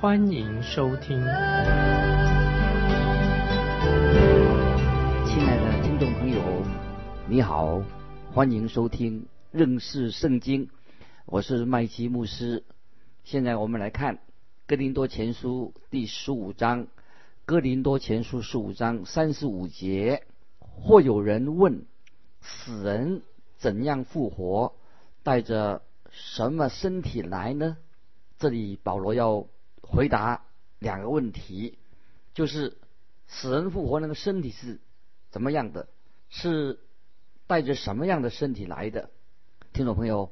欢迎收听。亲爱的听众朋友，你好，欢迎收听认识圣经。我是麦基牧师。现在我们来看《哥林多前书》第十五章，《哥林多前书》十五章三十五节，或有人问：死人怎样复活？带着什么身体来呢？这里保罗要回答两个问题，就是死人复活那个身体是怎么样的？是带着什么样的身体来的？听众朋友。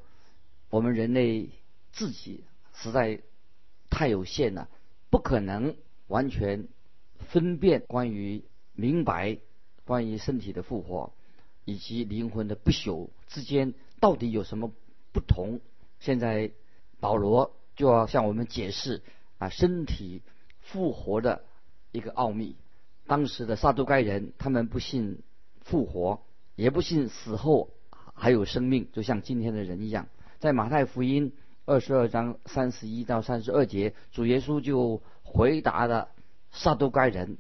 我们人类自己实在太有限了，不可能完全分辨关于明白关于身体的复活以及灵魂的不朽之间到底有什么不同。现在保罗就要向我们解释啊身体复活的一个奥秘。当时的撒都该人他们不信复活，也不信死后还有生命，就像今天的人一样。在马太福音二十二章三十一到三十二节，主耶稣就回答了撒都该人。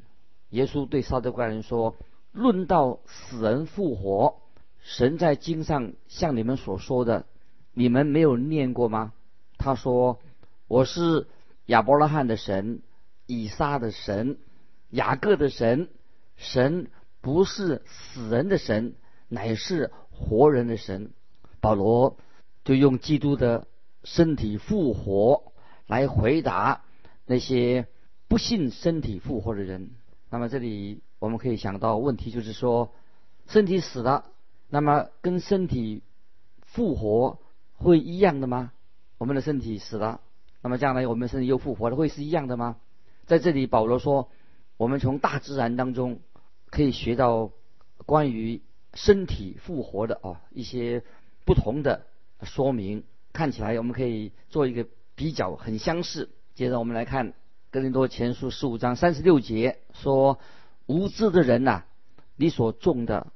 耶稣对撒都该人说：“论到死人复活，神在经上像你们所说的，你们没有念过吗？”他说：“我是亚伯拉罕的神，以撒的神，雅各的神。神不是死人的神，乃是活人的神。”保罗。就用基督的身体复活来回答那些不信身体复活的人。那么这里我们可以想到问题，就是说，身体死了，那么跟身体复活会一样的吗？我们的身体死了，那么将来我们身体又复活了，会是一样的吗？在这里，保罗说，我们从大自然当中可以学到关于身体复活的啊一些不同的。说明看起来我们可以做一个比较，很相似。接着我们来看《哥林多前书》十五章三十六节说：“无知的人呐，你所种的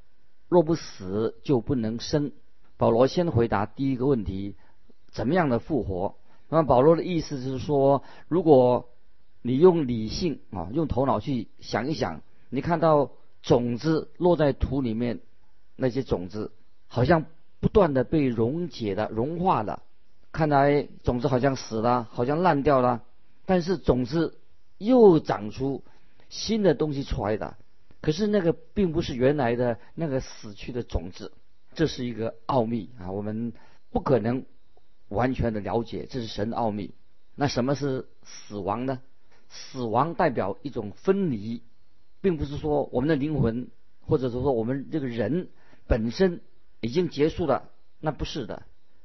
若不死，就不能生。”保罗先回答第一个问题：怎么样的复活？那么保罗的意思是说，如果你用理性啊，用头脑去想一想，你看到种子落在土里面，那些种子好像。不断的被溶解的、融化了，看来种子好像死了，好像烂掉了。但是种子又长出新的东西出来的，可是那个并不是原来的那个死去的种子，这是一个奥秘啊！我们不可能完全的了解，这是神的奥秘。那什么是死亡呢？死亡代表一种分离，并不是说我们的灵魂，或者是说我们这个人本身。已经结束了，那不是的，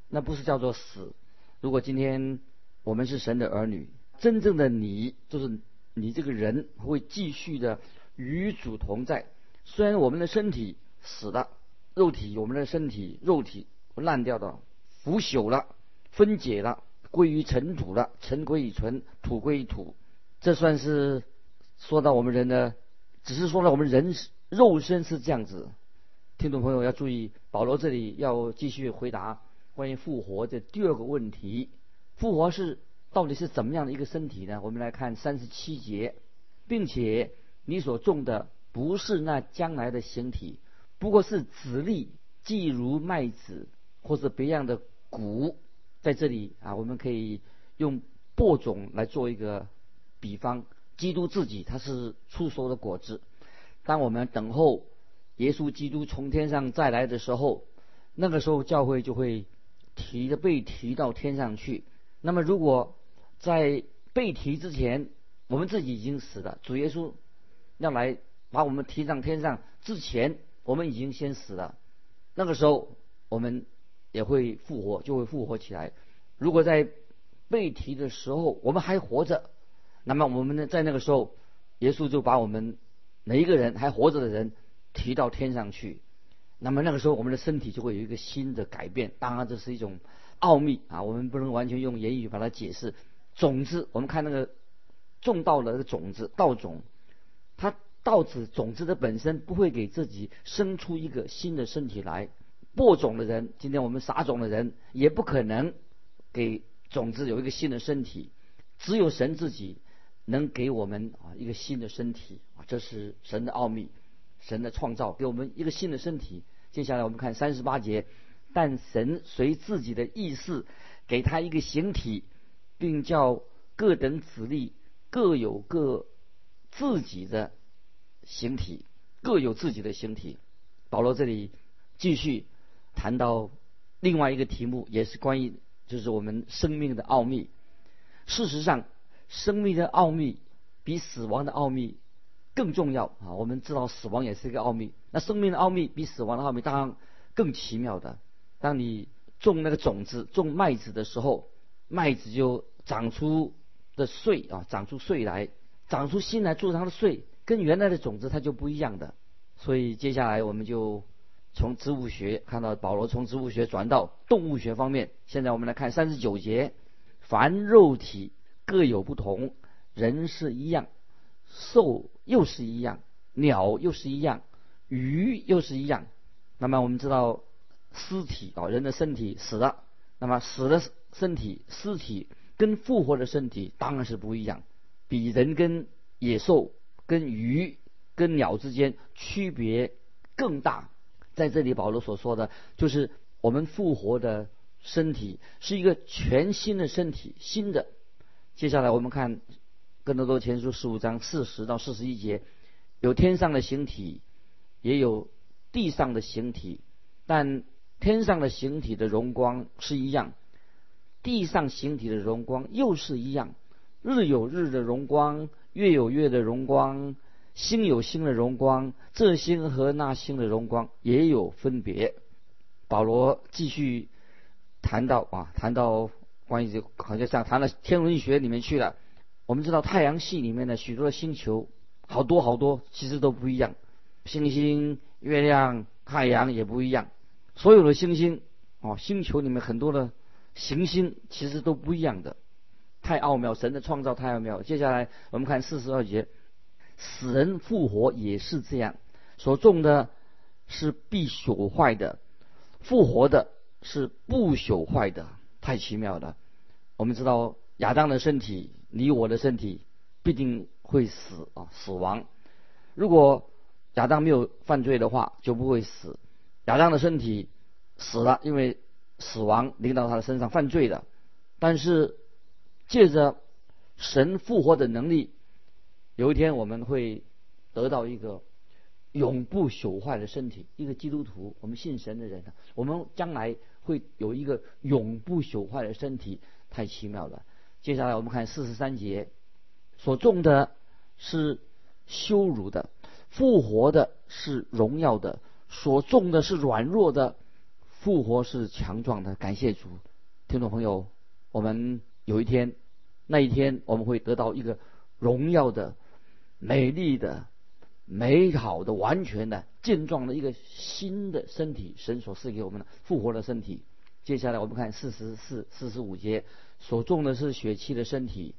那不是叫做死。如果今天我们是神的儿女，真正的你就是你这个人会继续的与主同在。虽然我们的身体死了，肉体我们的身体肉体烂掉了，腐朽了，分解了，归于尘土了，尘归于尘，土归于土。这算是说到我们人的，只是说了我们人肉身是这样子。听众朋友要注意，保罗这里要继续回答关于复活的第二个问题：复活是到底是怎么样的一个身体呢？我们来看三十七节，并且你所种的不是那将来的形体，不过是籽粒，既如麦子或者别样的谷。在这里啊，我们可以用播种来做一个比方，基督自己他是出熟的果子，当我们等候。耶稣基督从天上再来的时候，那个时候教会就会提着被提到天上去。那么，如果在被提之前，我们自己已经死了，主耶稣要来把我们提上天上之前，我们已经先死了。那个时候，我们也会复活，就会复活起来。如果在被提的时候我们还活着，那么我们呢，在那个时候耶稣就把我们每一个人还活着的人提到天上去。那么那个时候，我们的身体就会有一个新的改变。当然，这是一种奥秘啊，我们不能完全用言语把它解释。种子，我们看那个种稻的种子，稻种，它稻子种子的本身不会给自己生出一个新的身体来。播种的人，今天我们撒种的人，也不可能给种子有一个新的身体。只有神自己能给我们啊一个新的身体啊，这是神的奥秘。神的创造给我们一个新的身体。接下来我们看三十八节，但神随自己的意思给他一个形体，并叫各等子力各有各自己的形体，各有自己的形体。保罗这里继续谈到另外一个题目，也是关于就是我们生命的奥秘。事实上，生命的奥秘比死亡的奥秘。更重要啊！我们知道死亡也是一个奥秘，那生命的奥秘比死亡的奥秘当然更奇妙的。当你种那个种子，种麦子的时候，麦子就长出的穗啊，长出穗来，长出新来做它的穗，跟原来的种子它就不一样的。所以接下来我们就从植物学看到保罗从植物学转到动物学方面。现在我们来看三十九节：凡肉体各有不同，人是一样。兽又是一样，鸟又是一样，鱼又是一样。那么我们知道，尸体啊，人的身体死了，那么死的身体、尸体跟复活的身体当然是不一样，比人跟野兽、跟鱼、跟鸟之间区别更大。在这里，保罗所说的就是我们复活的身体是一个全新的身体，新的。接下来我们看。更多多前书十五章四十到四十一节，有天上的形体，也有地上的形体，但天上的形体的荣光是一样，地上形体的荣光又是一样。日有日的荣光，月有月的荣光，星有星的荣光，这星和那星的荣光也有分别。保罗继续谈到啊，谈到关于这好像像谈到天文学里面去了。我们知道太阳系里面的许多的星球，好多好多，其实都不一样。星星、月亮、太阳也不一样。所有的星星，哦，星球里面很多的行星，其实都不一样的。太奥妙，神的创造太奥妙。接下来我们看四十二节，死人复活也是这样。所种的是必朽坏的，复活的是不朽坏的，太奇妙了。我们知道亚当的身体。你我的身体必定会死啊，死亡。如果亚当没有犯罪的话，就不会死。亚当的身体死了，因为死亡临到他的身上，犯罪了。但是借着神复活的能力，有一天我们会得到一个永不朽坏的身体。一个基督徒，我们信神的人，我们将来会有一个永不朽坏的身体，太奇妙了。接下来我们看四十三节，所种的是羞辱的，复活的是荣耀的；所种的是软弱的，复活是强壮的。感谢主，听众朋友，我们有一天，那一天我们会得到一个荣耀的、美丽的、美好的、完全的、健壮的一个新的身体，神所赐给我们的复活的身体。接下来我们看四十四、四十五节。所种的是血气的身体，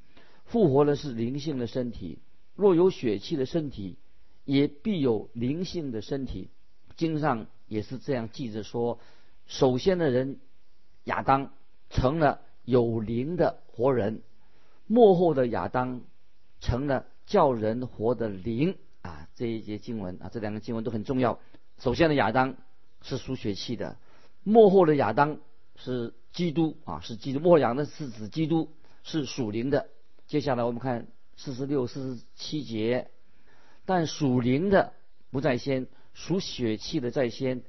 复活的是灵性的身体。若有血气的身体，也必有灵性的身体。经上也是这样记着说：首先的人亚当成了有灵的活人，末后的亚当成了叫人活的灵。啊，这一节经文啊，这两个经文都很重要。首先的亚当是属血气的，幕后的亚当是。基督啊，是基督。末阳的是指基督是属灵的。接下来我们看四十六、四十七节，但属灵的不在先，属血气的在先，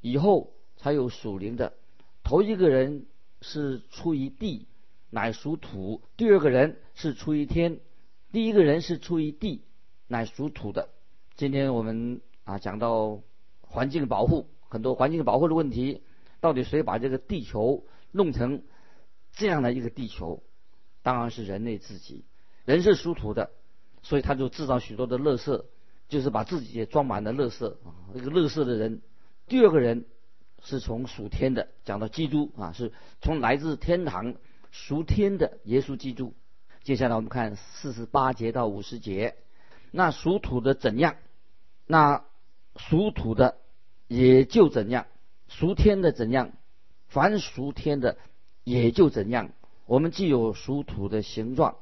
以后才有属灵的。头一个人是出于地，乃属土；第二个人是出于天，第一个人是出于地，乃属土的。今天我们啊讲到环境保护，很多环境保护的问题，到底谁把这个地球？弄成这样的一个地球，当然是人类自己。人是属土的，所以他就制造许多的乐色，就是把自己也装满了乐色啊。一个乐色的人，第二个人是从属天的，讲到基督啊，是从来自天堂属天的耶稣基督。接下来我们看四十八节到五十节，那属土的怎样，那属土的也就怎样，属天的怎样，凡属天的也就怎样。我们既有属土的形状，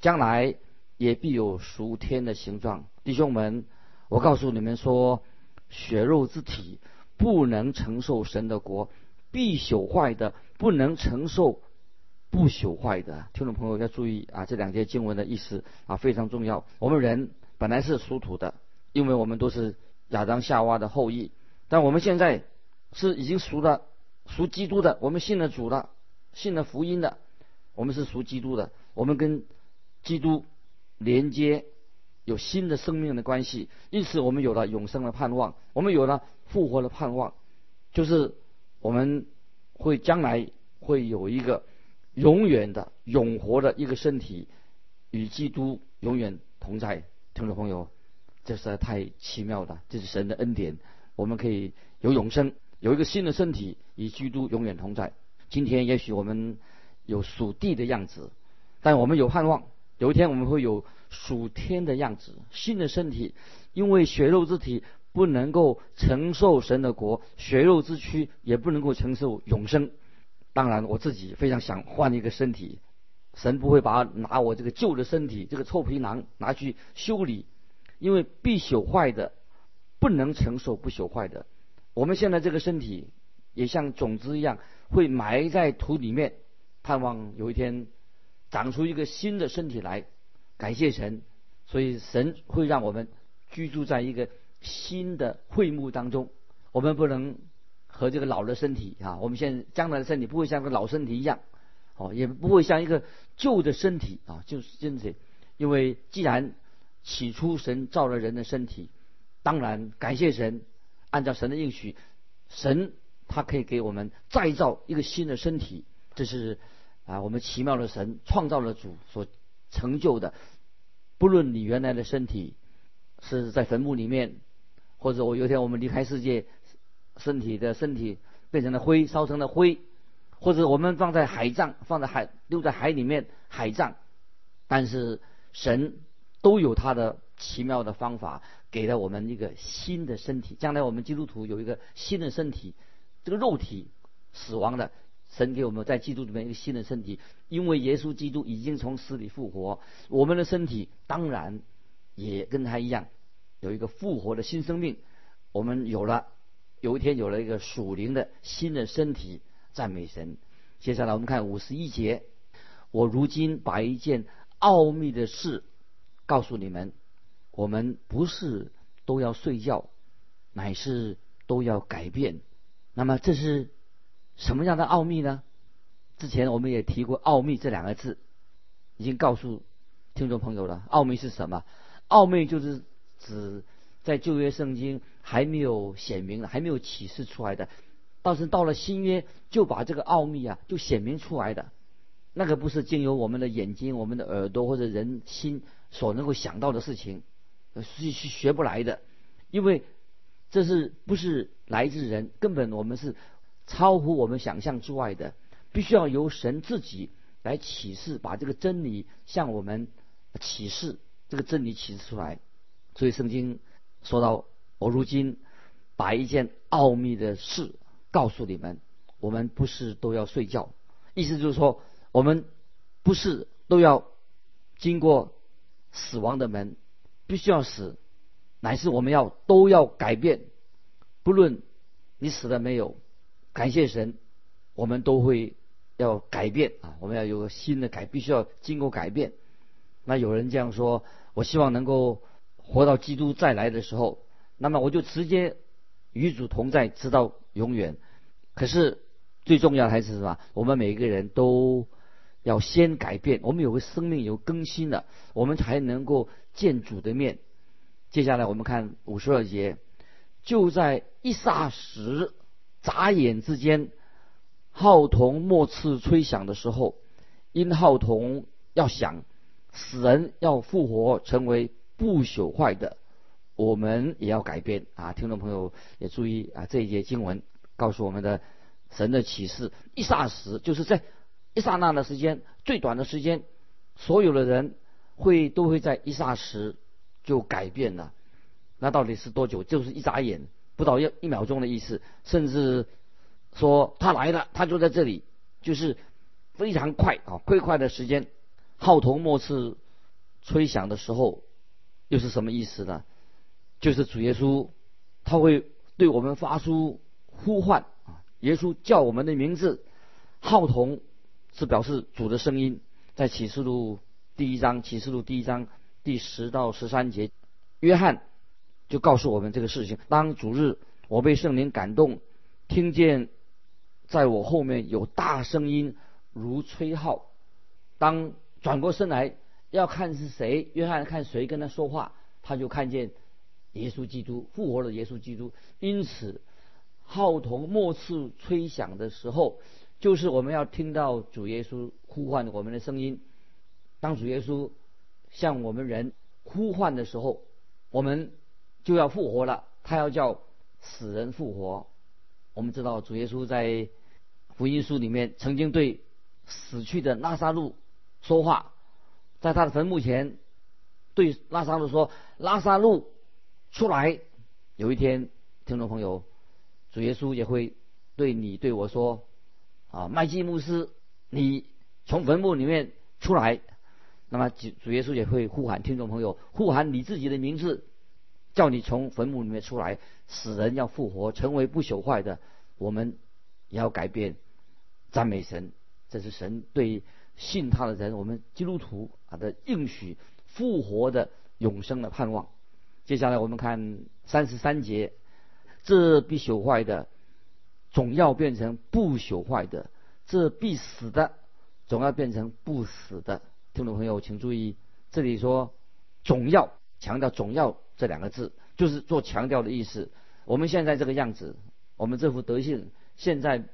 将来也必有属天的形状。弟兄们，我告诉你们说，血肉之体不能承受神的国，必朽坏的不能承受不朽坏的。听众朋友要注意啊，这两节经文的意思啊非常重要。我们人本来是属土的，因为我们都是亚当夏娃的后裔，但我们现在是已经属了属基督的，我们信了主了，信了福音的。我们是属基督的，我们跟基督连接，有新的生命的关系，因此我们有了永生的盼望，我们有了复活的盼望，就是我们会将来会有一个永远的永活的一个身体，与基督永远同在。听众朋友，这实在太奇妙了，这是神的恩典，我们可以有永生，有一个新的身体，与基督永远同在。今天也许我们。有属地的样子，但我们有盼望，有一天我们会有属天的样子，新的身体。因为血肉之体不能够承受神的国，血肉之躯也不能够承受永生。当然，我自己非常想换一个身体，神不会把拿我这个旧的身体，这个臭皮囊拿去修理，因为必朽坏的不能承受不朽坏的。我们现在这个身体也像种子一样，会埋在土里面。盼望有一天长出一个新的身体来，感谢神，所以神会让我们居住在一个新的会幕当中。我们不能和这个老的身体啊，我们现在将来的身体不会像个老身体一样，哦，也不会像一个旧的身体啊，就是真的。因为既然起初神造了人的身体，当然感谢神，按照神的应许，神他可以给我们再造一个新的身体，这是。啊，我们奇妙的神创造了主所成就的，不论你原来的身体是在坟墓里面，或者我有一天我们离开世界，身体的身体变成了灰，烧成了灰，或者我们放在海葬，放在海丢在海里面海葬，但是神都有他的奇妙的方法，给了我们一个新的身体。将来我们基督徒有一个新的身体，这个肉体死亡的。神给我们在基督里面一个新的身体，因为耶稣基督已经从死里复活，我们的身体当然也跟他一样有一个复活的新生命。我们有了有一天有了一个属灵的新的身体，赞美神。接下来我们看五十一节，我如今把一件奥秘的事告诉你们：我们不是都要睡觉，乃是都要改变。那么这是。什么样的奥秘呢？之前我们也提过“奥秘”这两个字，已经告诉听众朋友了。奥秘是什么？奥秘就是指在旧约圣经还没有显明的、还没有启示出来的，倒是到了新约就把这个奥秘啊就显明出来的。那个不是经由我们的眼睛、我们的耳朵或者人心所能够想到的事情，是是学不来的，因为这是不是来自人？根本我们是。超乎我们想象之外的，必须要由神自己来启示，把这个真理向我们启示，这个真理启示出来。所以圣经说到：“我如今把一件奥秘的事告诉你们，我们不是都要睡觉。”意思就是说，我们不是都要经过死亡的门，必须要死，乃是我们要都要改变，不论你死了没有。感谢神，我们都会要改变啊！我们要有个新的改，必须要经过改变。那有人这样说：“我希望能够活到基督再来的时候，那么我就直接与主同在，直到永远。”可是最重要的还是什么？我们每一个人都要先改变，我们有个生命有更新了，我们才能够见主的面。接下来我们看五十二节，就在一霎时。眨眼之间，号筒末次吹响的时候，因号筒要响，死人要复活，成为不朽坏的，我们也要改变啊！听众朋友也注意啊，这一节经文告诉我们的神的启示，一霎时就是在一刹那的时间，最短的时间，所有的人会都会在一霎时就改变了。那到底是多久？就是一眨眼，不到一一秒钟的意思，甚至说他来了，他就在这里，就是非常快啊，快快的时间。号头末次吹响的时候，又是什么意思呢？就是主耶稣他会对我们发出呼唤啊！耶稣叫我们的名字，号筒是表示主的声音。在启示录第一章，启示录第一章第十到十三节，约翰就告诉我们这个事情：当主日，我被圣灵感动，听见在我后面有大声音如吹号，当。转过身来要看是谁，约翰看谁跟他说话，他就看见耶稣基督复活了耶稣基督。因此，号筒末次吹响的时候，就是我们要听到主耶稣呼唤我们的声音。当主耶稣向我们人呼唤的时候，我们就要复活了。他要叫死人复活。我们知道主耶稣在福音书里面曾经对死去的拉萨路。说话，在他的坟墓前，对拉萨路说：“拉萨路，出来！”有一天，听众朋友，主耶稣也会对你对我说：“啊，麦基牧师，你从坟墓里面出来。”那么主主耶稣也会呼喊听众朋友，呼喊你自己的名字，叫你从坟墓里面出来。死人要复活，成为不朽坏的，我们也要改变。赞美神，这是神对。信他的人，我们基督徒啊的应许复活的永生的盼望。接下来我们看三十三节，这必朽坏的，总要变成不朽坏的；这必死的，总要变成不死的。听众朋友，请注意，这里说总要强调“总要”这两个字，就是做强调的意思。我们现在这个样子，我们这副德性，现在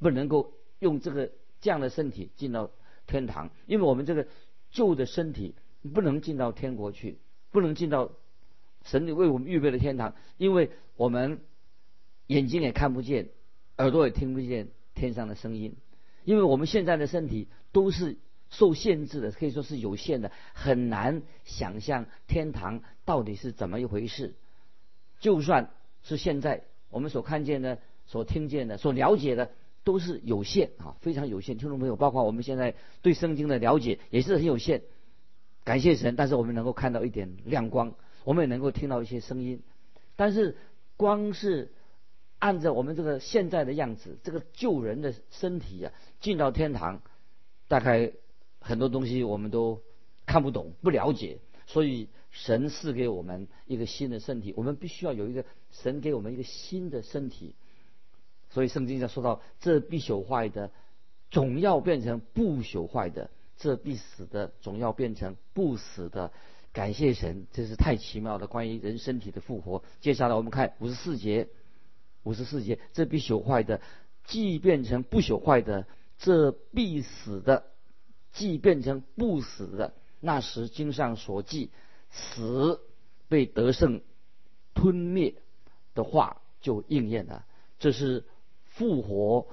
不能够用这个这样的身体进到。天堂，因为我们这个旧的身体不能进到天国去，不能进到神里为我们预备的天堂，因为我们眼睛也看不见，耳朵也听不见天上的声音，因为我们现在的身体都是受限制的，可以说是有限的，很难想象天堂到底是怎么一回事。就算是现在我们所看见的、所听见的、所了解的。都是有限啊，非常有限。听众朋友，包括我们现在对圣经的了解也是很有限。感谢神，但是我们能够看到一点亮光，我们也能够听到一些声音。但是光是按照我们这个现在的样子，这个救人的身体啊，进到天堂，大概很多东西我们都看不懂、不了解。所以神赐给我们一个新的身体，我们必须要有一个神给我们一个新的身体。所以圣经上说到，这必朽坏的，总要变成不朽坏的；这必死的，总要变成不死的。感谢神，这是太奇妙的关于人身体的复活。接下来我们看五十四节，五十四节，这必朽坏的，既变成不朽坏的；这必死的，既变成不死的。那时经上所记，死被得胜吞灭的话就应验了。这是。复活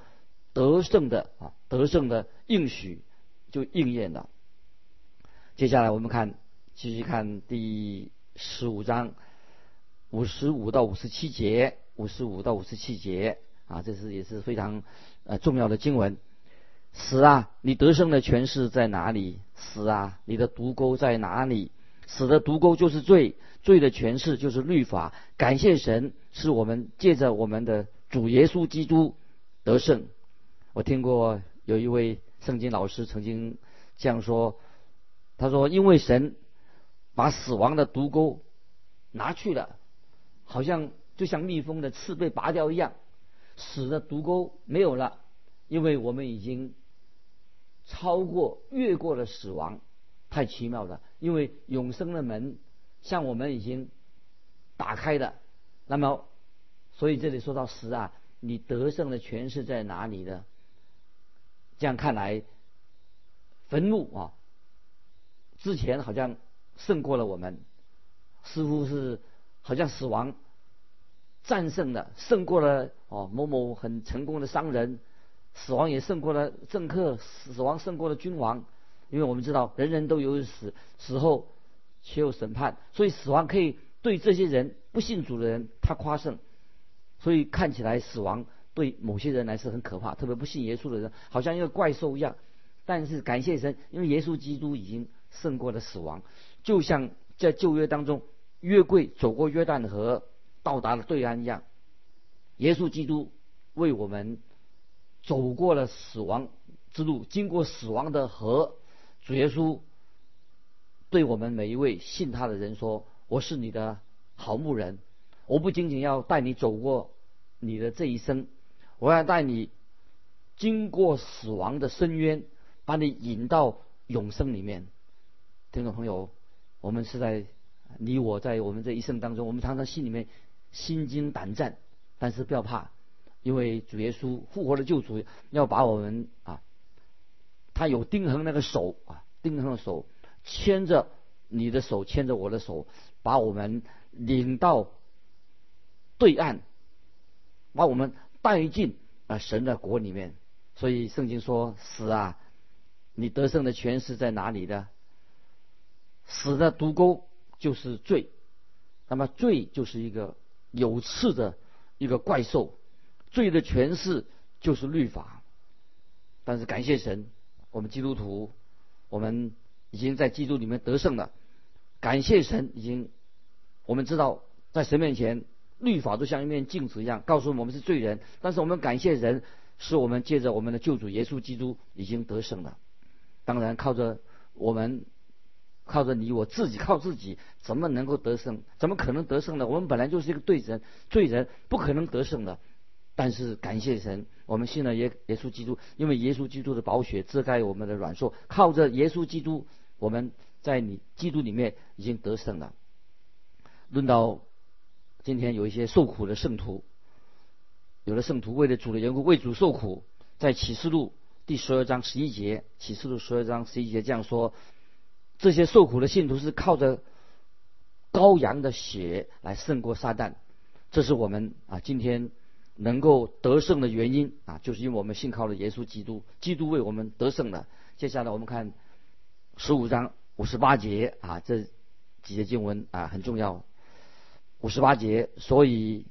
得胜的啊，得胜的应许就应验了。接下来我们看，继续看第十五章五十五到五十七节，五十五到五十七节啊，这是也是非常呃重要的经文。死啊，你得胜的权势在哪里？死啊，你的毒钩在哪里？死的毒钩就是罪，罪的权势就是律法。感谢神，是我们借着我们的。主耶稣基督得胜。我听过有一位圣经老师曾经这样说：“他说，因为神把死亡的毒钩拿去了，好像就像蜜蜂的刺被拔掉一样，死的毒钩没有了，因为我们已经超过、越过了死亡，太奇妙了。因为永生的门向我们已经打开了。那么。”所以这里说到死啊，你得胜的权势在哪里呢？这样看来，坟墓啊，之前好像胜过了我们，似乎是好像死亡战胜了，胜过了哦某某很成功的商人，死亡也胜过了政客，死亡胜过了君王，因为我们知道人人都有死，死后且有审判，所以死亡可以对这些人不信主的人他夸胜，所以看起来死亡对某些人来是很可怕，特别不信耶稣的人，好像一个怪兽一样。但是感谢神，因为耶稣基督已经胜过了死亡，就像在旧约当中，约柜走过约旦河，到达了对岸一样。耶稣基督为我们走过了死亡之路，经过死亡的河。主耶稣对我们每一位信他的人说：“我是你的好牧人，我不仅仅要带你走过你的这一生，我要带你经过死亡的深渊。”把你引到永生里面，听众朋友，我们是在你我在我们这一生当中，我们常常心里面心惊胆战，但是不要怕，因为主耶稣复活的救主要把我们啊，他有钉痕那个手啊，钉痕的手牵着你的手，牵着我的手，把我们领到对岸，把我们带进啊神的国里面。所以圣经说死啊。你得胜的权势在哪里的？死的毒钩就是罪，那么罪就是一个有刺的一个怪兽，罪的权势就是律法。但是感谢神，我们基督徒，我们已经在基督里面得胜了。感谢神，已经我们知道在神面前，律法都像一面镜子一样，告诉我们是罪人。但是我们感谢神，是我们借着我们的救主耶稣基督已经得胜了。当然，靠着我们，靠着你我自己，靠自己，怎么能够得胜？怎么可能得胜呢？我们本来就是一个罪人，罪人不可能得胜的。但是感谢神，我们信了耶耶稣基督，因为耶稣基督的宝血遮盖我们的软弱，靠着耶稣基督，我们在你基督里面已经得胜了。论到今天有一些受苦的圣徒，有的圣徒为了主的缘故为主受苦，在启示录。第十二章十一节，启示录十二章十一节这样说：这些受苦的信徒是靠着羔羊的血来胜过撒旦，这是我们啊今天能够得胜的原因啊，就是因为我们信靠了耶稣基督，基督为我们得胜了。接下来我们看十五章五十八节啊，这几节经文啊很重要。五十八节，所以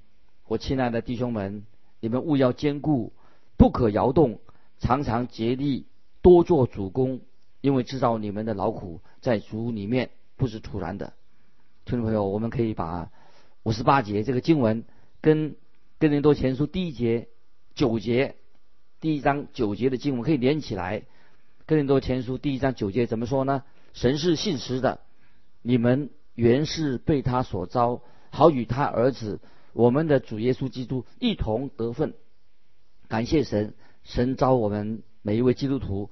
我亲爱的弟兄们，你们务要坚固，不可摇动。常常竭力多做主公，因为知道你们的劳苦在主里面不是突然的。听众朋友，我们可以把五十八节这个经文跟跟林多前书第一节九节第一章九节的经文可以连起来。跟林多前书第一章九节怎么说呢？神是信实的，你们原是被他所招，好与他儿子我们的主耶稣基督一同得分。感谢神。神召我们每一位基督徒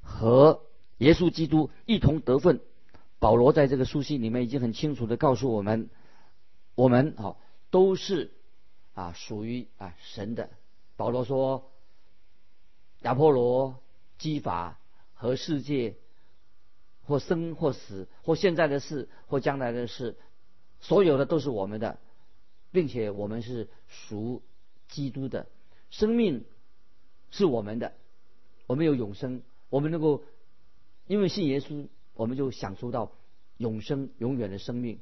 和耶稣基督一同得分。保罗在这个书信里面已经很清楚的告诉我们，我们啊都是啊属于啊神的。保罗说，亚波罗、基法和世界，或生或死，或现在的事，或将来的事，所有的都是我们的，并且我们是属基督的生命。是我们的，我们有永生，我们能够因为信耶稣，我们就享受到永生、永远的生命。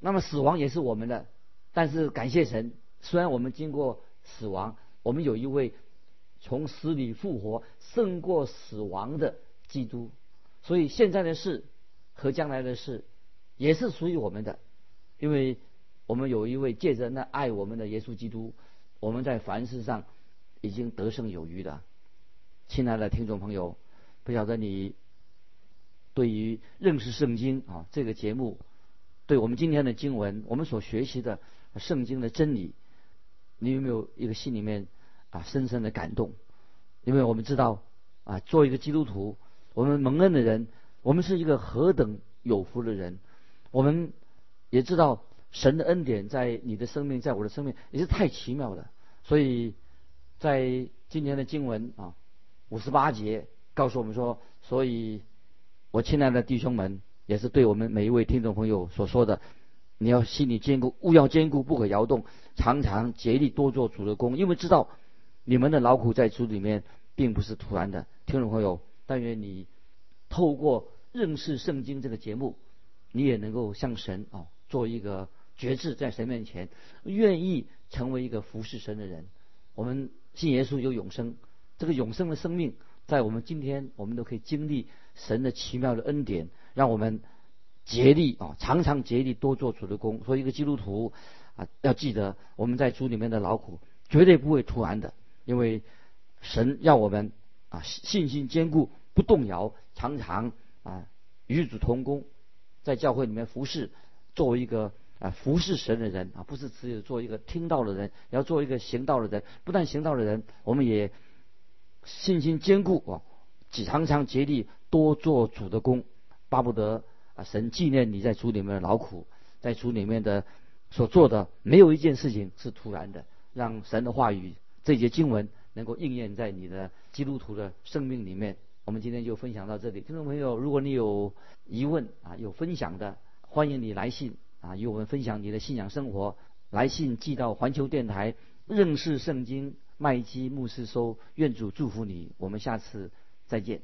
那么死亡也是我们的，但是感谢神，虽然我们经过死亡，我们有一位从死里复活、胜过死亡的基督，所以现在的事和将来的事也是属于我们的，因为我们有一位借着那爱我们的耶稣基督，我们在凡事上。已经得胜有余的，亲爱的听众朋友，不晓得你对于认识圣经啊这个节目，对我们今天的经文，我们所学习的圣经的真理，你有没有一个心里面啊深深的感动？因为我们知道啊，做一个基督徒，我们蒙恩的人，我们是一个何等有福的人，我们也知道神的恩典在你的生命，在我的生命也是太奇妙了，所以。在今天的经文啊，五十八节告诉我们说，所以，我亲爱的弟兄们，也是对我们每一位听众朋友所说的。你要心里坚固，勿要坚固，不可摇动，常常竭力多做主的工，因为知道你们的劳苦在主里面并不是突然的。听众朋友，但愿你透过认识圣经这个节目，你也能够向神啊做一个决志，在神面前愿意成为一个服侍神的人。我们信耶稣有永生，这个永生的生命在我们今天，我们都可以经历神的奇妙的恩典，让我们。竭力啊，常常竭力多做主的工。所以一个基督徒啊，要记得我们在主里面的劳苦绝对不会突然的，因为神要我们啊信心坚固不动摇，常常啊与主同工，在教会里面服侍，作为一个啊服侍神的人啊，不是只有做一个听到的人，要做一个行道的人。不但行道的人，我们也信心坚固啊，几常常竭力多做主的工，巴不得。啊，神纪念你在主里面的劳苦，在主里面的所做的，没有一件事情是突然的。让神的话语这节经文能够应验在你的基督徒的生命里面。我们今天就分享到这里，听众朋友，如果你有疑问啊，有分享的，欢迎你来信啊，与我们分享你的信仰生活。来信寄到环球电台认识圣经麦基牧师收，愿主祝福你。我们下次再见。